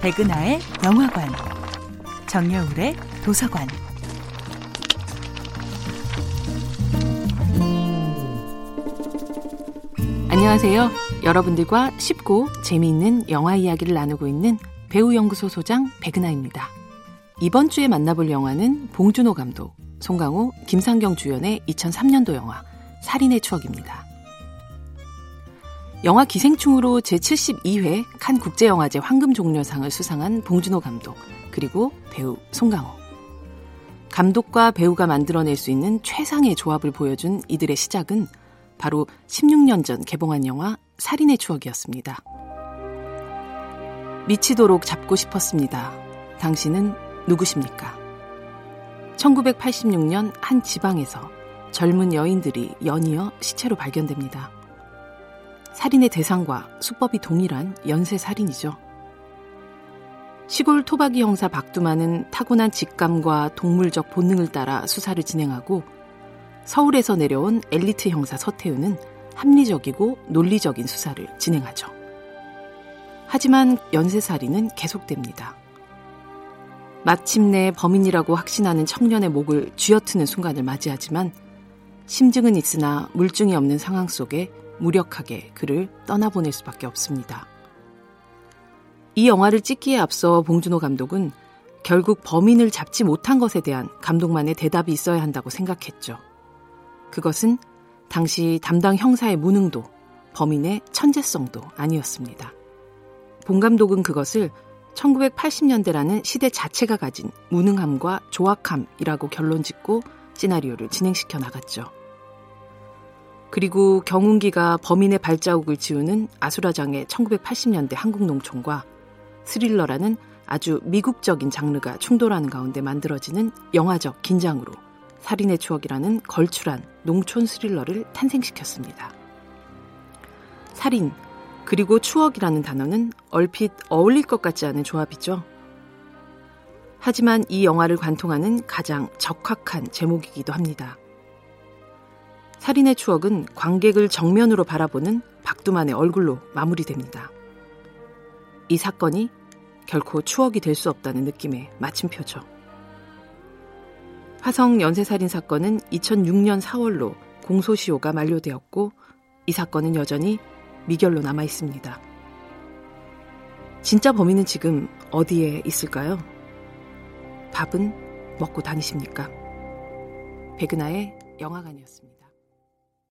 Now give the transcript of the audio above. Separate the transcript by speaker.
Speaker 1: 백은하의 영화관, 정여울의 도서관.
Speaker 2: 안녕하세요. 여러분들과 쉽고 재미있는 영화 이야기를 나누고 있는 배우연구소 소장 백은하입니다. 이번 주에 만나볼 영화는 봉준호 감독, 송강호, 김상경 주연의 2003년도 영화 살인의 추억입니다. 영화 기생충으로 제72회 칸 국제영화제 황금종려상을 수상한 봉준호 감독, 그리고 배우 송강호. 감독과 배우가 만들어낼 수 있는 최상의 조합을 보여준 이들의 시작은 바로 16년 전 개봉한 영화 살인의 추억이었습니다. 미치도록 잡고 싶었습니다. 당신은 누구십니까? 1986년 한 지방에서 젊은 여인들이 연이어 시체로 발견됩니다. 살인의 대상과 수법이 동일한 연쇄살인이죠. 시골 토박이 형사 박두만은 타고난 직감과 동물적 본능을 따라 수사를 진행하고 서울에서 내려온 엘리트 형사 서태우는 합리적이고 논리적인 수사를 진행하죠. 하지만 연쇄살인은 계속됩니다. 마침내 범인이라고 확신하는 청년의 목을 쥐어트는 순간을 맞이하지만 심증은 있으나 물증이 없는 상황 속에 무력하게 그를 떠나보낼 수밖에 없습니다. 이 영화를 찍기에 앞서 봉준호 감독은 결국 범인을 잡지 못한 것에 대한 감독만의 대답이 있어야 한다고 생각했죠. 그것은 당시 담당 형사의 무능도, 범인의 천재성도 아니었습니다. 봉 감독은 그것을 1980년대라는 시대 자체가 가진 무능함과 조악함이라고 결론 짓고 시나리오를 진행시켜 나갔죠. 그리고 경운기가 범인의 발자국을 지우는 아수라장의 1980년대 한국 농촌과 스릴러라는 아주 미국적인 장르가 충돌하는 가운데 만들어지는 영화적 긴장으로 살인의 추억이라는 걸출한 농촌 스릴러를 탄생시켰습니다. 살인, 그리고 추억이라는 단어는 얼핏 어울릴 것 같지 않은 조합이죠. 하지만 이 영화를 관통하는 가장 적확한 제목이기도 합니다. 살인의 추억은 관객을 정면으로 바라보는 박두만의 얼굴로 마무리됩니다. 이 사건이 결코 추억이 될 수 없다는 느낌의 마침표죠. 화성 연쇄살인 사건은 2006년 4월로 공소시효가 만료되었고 이 사건은 여전히 미결로 남아 있습니다. 진짜 범인은 지금 어디에 있을까요? 밥은 먹고 다니십니까? 백은하의 영화관이었습니다.